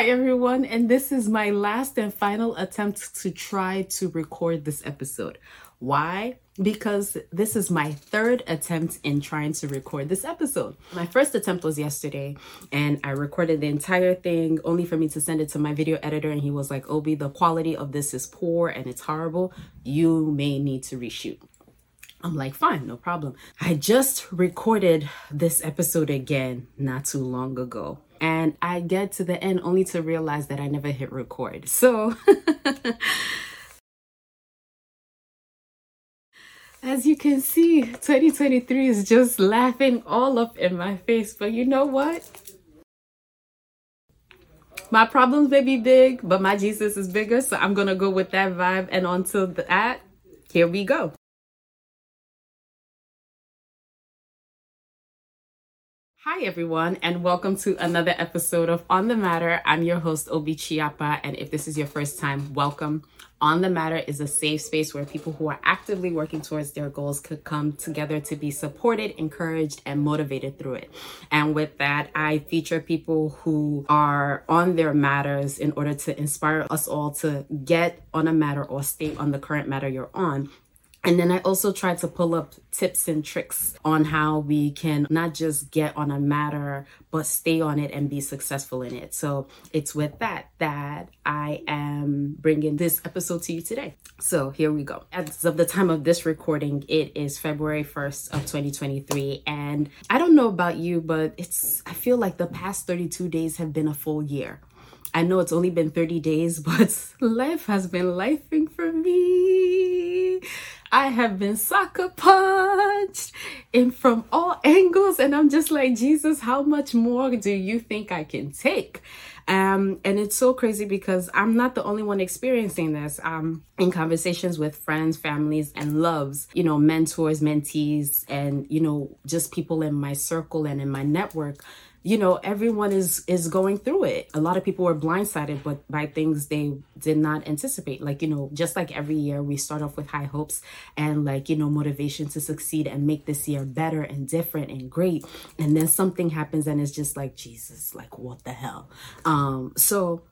Hi, everyone, and this is my last and final attempt to try to record this episode. Why? Because this is my third attempt in trying to record this episode. My first attempt was yesterday, and I recorded the entire thing only for me to send it to my video editor. And he was like, Obi, the quality of this is poor and it's horrible. You may need to reshoot. I'm like, fine, no problem. I just recorded this episode again not too long ago. And I get to the end only to realize that I never hit record. So, as you can see, 2023 is just laughing all up in my face. But you know what? My problems may be big, but my Jesus is bigger. So I'm to go with that vibe. And until that, here we go. Hi, everyone, and welcome to another episode of On the Matter. I'm your host, Obi Chiapa, and if this is your first time, welcome. On the Matter is a safe space where people who are actively working towards their goals could come together to be supported, encouraged, and motivated through it. And with that, I feature people who are on their matters in order to inspire us all to get on a matter or stay on the current matter you're on and then I also try to pull up tips and tricks on how we can not just get on a matter, but stay on it and be successful in it. So it's with that that I am bringing this episode to you today. So here we go. As of the time of this recording, it is February 1st of 2023. And I don't know about you, but it's, I feel like the past 32 days have been a full year. I know it's only been 30 days, but life has been lifing for me. I have been sucker punched in from all angles. And I'm just like, Jesus, how much more do you think I can take? Um, and it's so crazy because I'm not the only one experiencing this. Um, in conversations with friends, families, and loves, you know, mentors, mentees, and, you know, just people in my circle and in my network you know everyone is is going through it. A lot of people were blindsided but by things they did not anticipate. Like you know just like every year we start off with high hopes and like you know motivation to succeed and make this year better and different and great. And then something happens and it's just like jesus like what the hell? Um so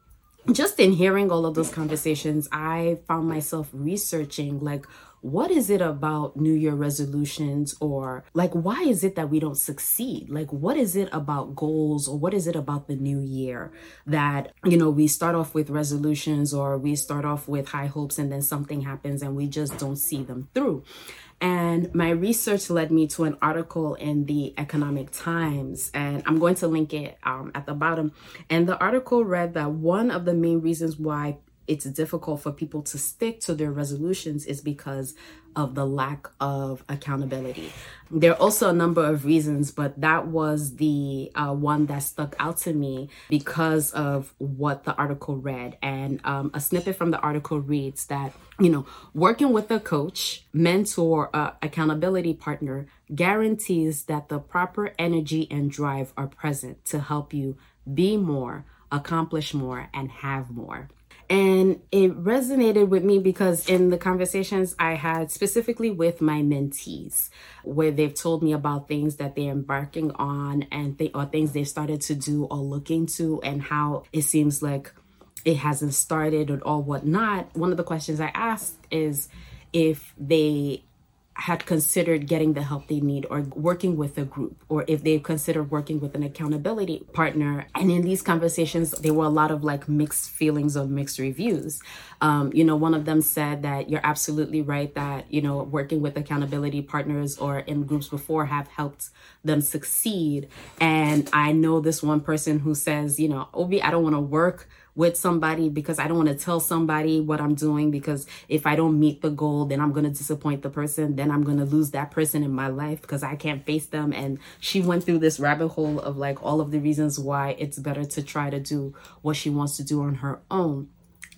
just in hearing all of those conversations i found myself researching like what is it about New Year resolutions or like why is it that we don't succeed? Like what is it about goals or what is it about the new year that, you know, we start off with resolutions or we start off with high hopes and then something happens and we just don't see them through. And my research led me to an article in the Economic Times, and I'm going to link it um, at the bottom. And the article read that one of the main reasons why it's difficult for people to stick to their resolutions is because of the lack of accountability. There are also a number of reasons, but that was the uh, one that stuck out to me because of what the article read. And um, a snippet from the article reads that, you know, working with a coach, mentor, uh, accountability partner guarantees that the proper energy and drive are present to help you be more, accomplish more, and have more. And it resonated with me because in the conversations I had specifically with my mentees, where they've told me about things that they're embarking on and th- or things they started to do or look into, and how it seems like it hasn't started or, or whatnot. One of the questions I asked is if they had considered getting the help they need or working with a group or if they've considered working with an accountability partner. And in these conversations there were a lot of like mixed feelings or mixed reviews. Um, you know one of them said that you're absolutely right that you know working with accountability partners or in groups before have helped them succeed. And i know this one person who says you know obi i don't want to work with somebody because I don't want to tell somebody what I'm doing because if I don't meet the goal, then I'm going to disappoint the person. Then I'm going to lose that person in my life because I can't face them. And she went through this rabbit hole of like all of the reasons why it's better to try to do what she wants to do on her own.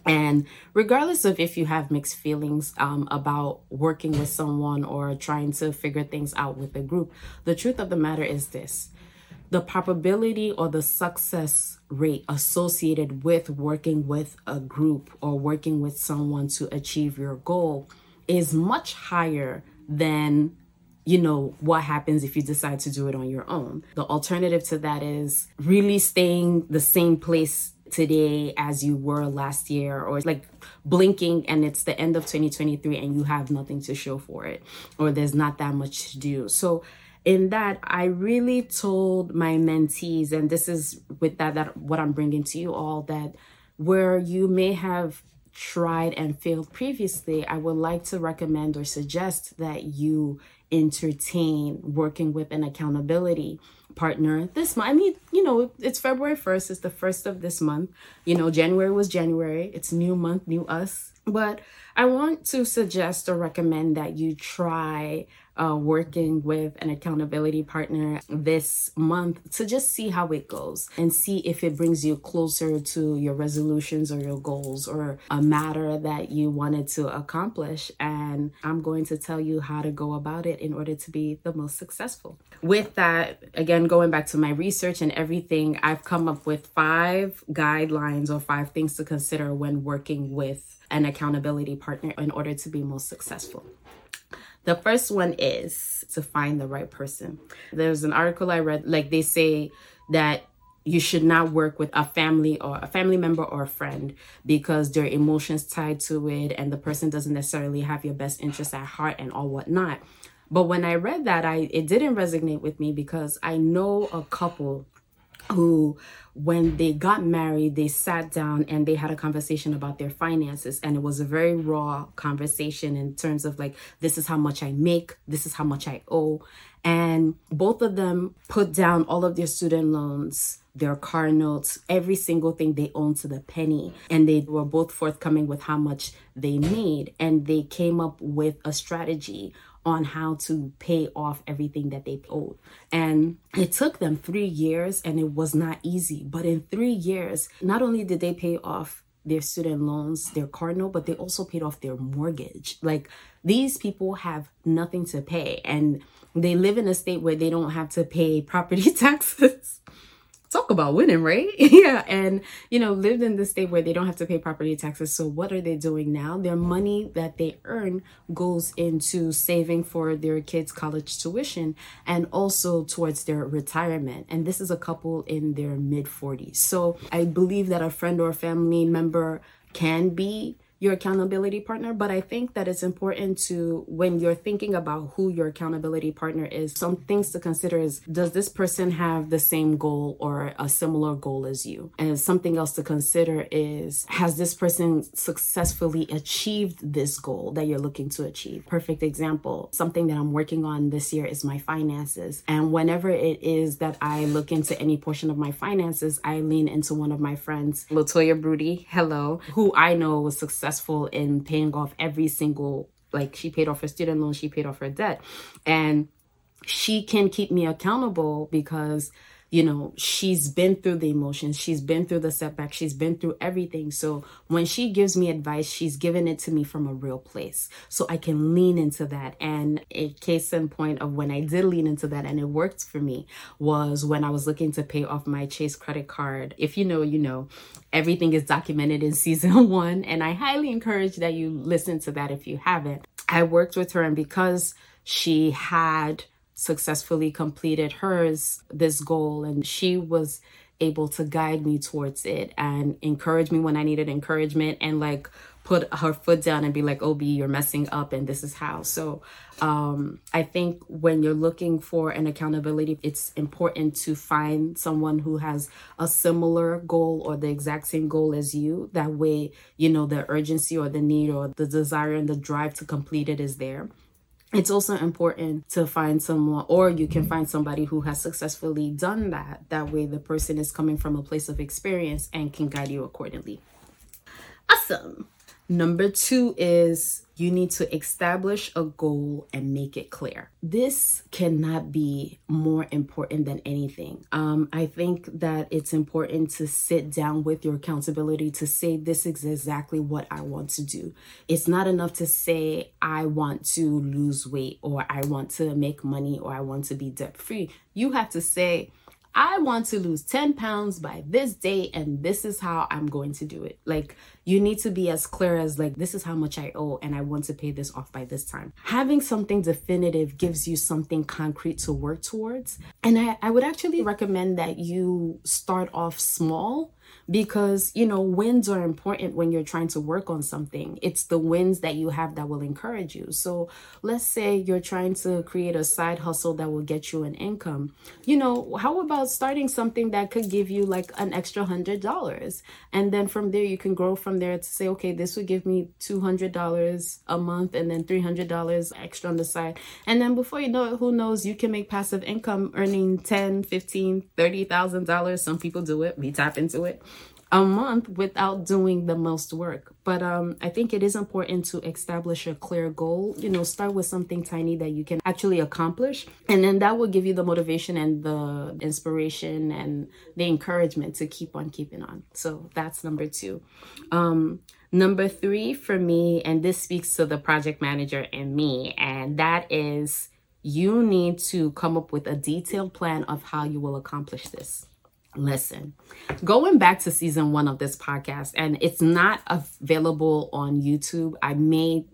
And regardless of if you have mixed feelings um, about working with someone or trying to figure things out with a group, the truth of the matter is this the probability or the success rate associated with working with a group or working with someone to achieve your goal is much higher than you know what happens if you decide to do it on your own. The alternative to that is really staying the same place today as you were last year or like blinking and it's the end of 2023 and you have nothing to show for it or there's not that much to do. So in that i really told my mentees and this is with that that what i'm bringing to you all that where you may have tried and failed previously i would like to recommend or suggest that you entertain working with an accountability partner this month. I mean, you know, it's February 1st, it's the first of this month. You know, January was January, it's new month, new us. But I want to suggest or recommend that you try uh, working with an accountability partner this month to just see how it goes and see if it brings you closer to your resolutions or your goals or a matter that you wanted to accomplish. And I'm going to tell you how to go about it in order to be the most successful. With that, again, going back to my research and everything, I've come up with five guidelines or five things to consider when working with an accountability partner in order to be most successful. The first one is to find the right person. There's an article I read, like they say that you should not work with a family or a family member or a friend because there are emotions tied to it and the person doesn't necessarily have your best interest at heart and all whatnot. But when I read that, I it didn't resonate with me because I know a couple who when they got married they sat down and they had a conversation about their finances and it was a very raw conversation in terms of like this is how much i make this is how much i owe and both of them put down all of their student loans their car notes, every single thing they owned to the penny. And they were both forthcoming with how much they made. And they came up with a strategy on how to pay off everything that they owed. And it took them three years and it was not easy. But in three years, not only did they pay off their student loans, their cardinal, but they also paid off their mortgage. Like these people have nothing to pay and they live in a state where they don't have to pay property taxes talk about winning, right? yeah. And, you know, lived in the state where they don't have to pay property taxes. So what are they doing now? Their money that they earn goes into saving for their kids' college tuition and also towards their retirement. And this is a couple in their mid 40s. So I believe that a friend or family member can be your accountability partner. But I think that it's important to, when you're thinking about who your accountability partner is, some things to consider is does this person have the same goal or a similar goal as you? And something else to consider is has this person successfully achieved this goal that you're looking to achieve? Perfect example. Something that I'm working on this year is my finances. And whenever it is that I look into any portion of my finances, I lean into one of my friends, Latoya Broody, hello, who I know was successful successful in paying off every single like she paid off her student loan, she paid off her debt. And she can keep me accountable because you know, she's been through the emotions, she's been through the setback, she's been through everything. So when she gives me advice, she's giving it to me from a real place. So I can lean into that. And a case in point of when I did lean into that and it worked for me was when I was looking to pay off my Chase credit card. If you know, you know, everything is documented in season one. And I highly encourage that you listen to that if you haven't. I worked with her and because she had successfully completed hers, this goal, and she was able to guide me towards it and encourage me when I needed encouragement and like put her foot down and be like, "Oh, you're messing up and this is how." So, um I think when you're looking for an accountability, it's important to find someone who has a similar goal or the exact same goal as you. That way, you know, the urgency or the need or the desire and the drive to complete it is there it's also important to find someone or you can find somebody who has successfully done that. That way the person is coming from a place of experience and can guide you accordingly. Awesome Number two is you need to establish a goal and make it clear. This cannot be more important than anything. Um, I think that it's important to sit down with your accountability to say, This is exactly what I want to do. It's not enough to say, I want to lose weight or I want to make money or I want to be debt free. You have to say, I want to lose 10 pounds by this date, and this is how I'm going to do it. Like, you need to be as clear as, like, this is how much I owe, and I want to pay this off by this time. Having something definitive gives you something concrete to work towards. And I, I would actually recommend that you start off small because you know wins are important when you're trying to work on something. It's the wins that you have that will encourage you. So let's say you're trying to create a side hustle that will get you an income. You know how about starting something that could give you like an extra hundred dollars? And then from there you can grow from there to say okay this would give me two hundred dollars a month and then three hundred dollars extra on the side. And then before you know it who knows you can make passive income earning 10 15 30 thousand dollars. Some people do it. We tap into it a month without doing the most work. But um, I think it is important to establish a clear goal. You know, start with something tiny that you can actually accomplish. And then that will give you the motivation and the inspiration and the encouragement to keep on keeping on. So that's number two. Um, number three for me, and this speaks to the project manager and me, and that is you need to come up with a detailed plan of how you will accomplish this. Listen, going back to season one of this podcast, and it's not available on YouTube. I may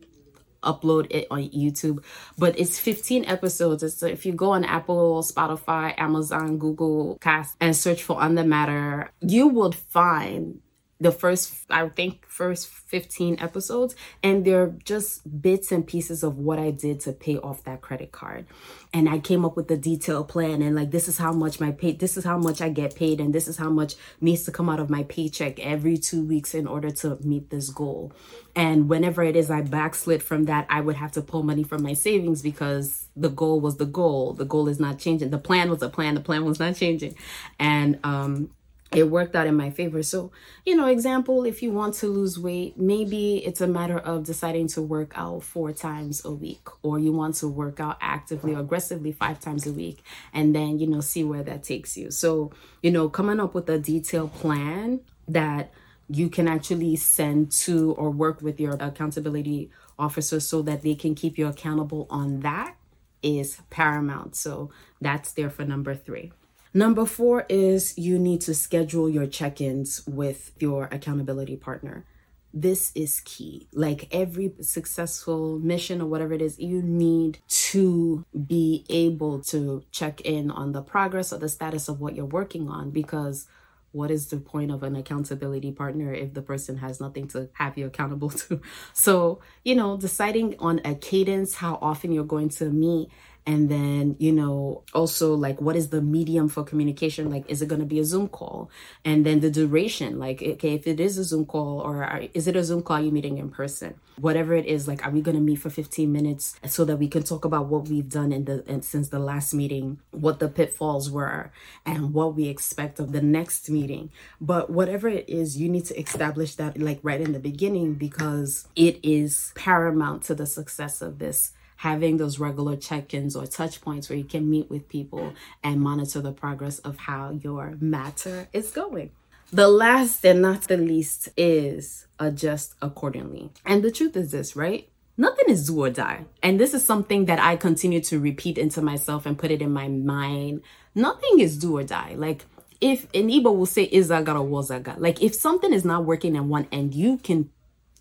upload it on YouTube, but it's 15 episodes. It's, so if you go on Apple, Spotify, Amazon, Google Cast, and search for On the Matter, you would find the first i think first 15 episodes and they're just bits and pieces of what i did to pay off that credit card. And i came up with a detailed plan and like this is how much my pay this is how much i get paid and this is how much needs to come out of my paycheck every two weeks in order to meet this goal. And whenever it is i backslid from that i would have to pull money from my savings because the goal was the goal. The goal is not changing. The plan was a plan. The plan was not changing. And um it worked out in my favor. So, you know, example, if you want to lose weight, maybe it's a matter of deciding to work out four times a week, or you want to work out actively or aggressively five times a week, and then, you know, see where that takes you. So, you know, coming up with a detailed plan that you can actually send to or work with your accountability officer so that they can keep you accountable on that is paramount. So that's there for number three. Number four is you need to schedule your check ins with your accountability partner. This is key. Like every successful mission or whatever it is, you need to be able to check in on the progress or the status of what you're working on because what is the point of an accountability partner if the person has nothing to have you accountable to? So, you know, deciding on a cadence, how often you're going to meet, and then you know also like what is the medium for communication? Like is it going to be a zoom call? And then the duration like okay if it is a zoom call or uh, is it a zoom call you meeting in person? Whatever it is like are we going to meet for 15 minutes so that we can talk about what we've done in the in, since the last meeting what the pitfalls were and what we expect of the next meeting? But whatever it is you need to establish that like right in the beginning because it is paramount to the success of this having those regular check-ins or touch points where you can meet with people and monitor the progress of how your matter is going. The last and not the least is adjust accordingly. And the truth is this, right? Nothing is do or die. And this is something that I continue to repeat into myself and put it in my mind. Nothing is do or die. Like if an Igbo will say is Izaga or Wazaga, like if something is not working in one end, you can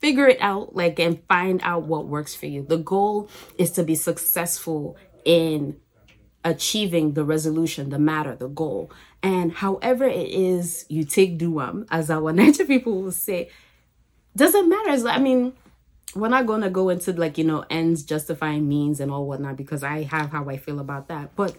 figure it out like and find out what works for you. The goal is to be successful in achieving the resolution the matter the goal. And however it is you take duam as our nature people will say doesn't matter. I mean we're not going to go into like you know ends justifying means and all whatnot because i have how i feel about that. But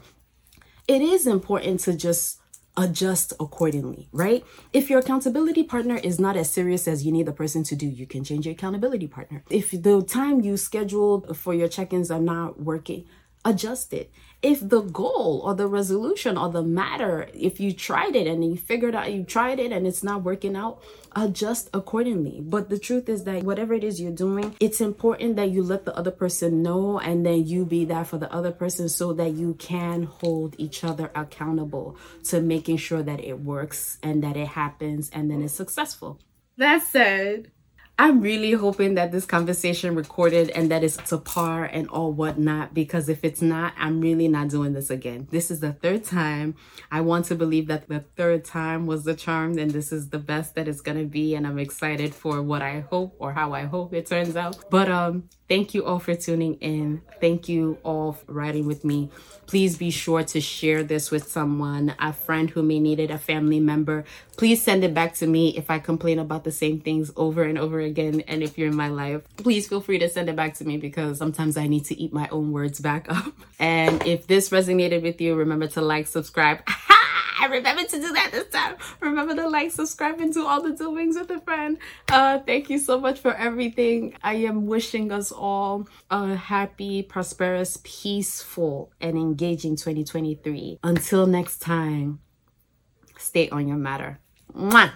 it is important to just adjust accordingly, right? If your accountability partner is not as serious as you need the person to do, you can change your accountability partner. If the time you scheduled for your check ins are not working, adjust it if the goal or the resolution or the matter, if you tried it and you figured out you tried it and it's not working out, adjust accordingly. But the truth is that whatever it is you're doing, it's important that you let the other person know and then you be that for the other person so that you can hold each other accountable to making sure that it works and that it happens and then it's successful. That said, I'm really hoping that this conversation recorded and that it's to par and all whatnot because if it's not, I'm really not doing this again. This is the third time. I want to believe that the third time was the charm and this is the best that it's gonna be and I'm excited for what I hope or how I hope it turns out. But um Thank you all for tuning in. Thank you all for riding with me. Please be sure to share this with someone, a friend who may need it, a family member. Please send it back to me if I complain about the same things over and over again. And if you're in my life, please feel free to send it back to me because sometimes I need to eat my own words back up. And if this resonated with you, remember to like, subscribe. I remember to do that this time. Remember to like, subscribe, and do all the doings with a friend. Uh, thank you so much for everything. I am wishing us all a happy, prosperous, peaceful, and engaging 2023. Until next time, stay on your matter. Mwah!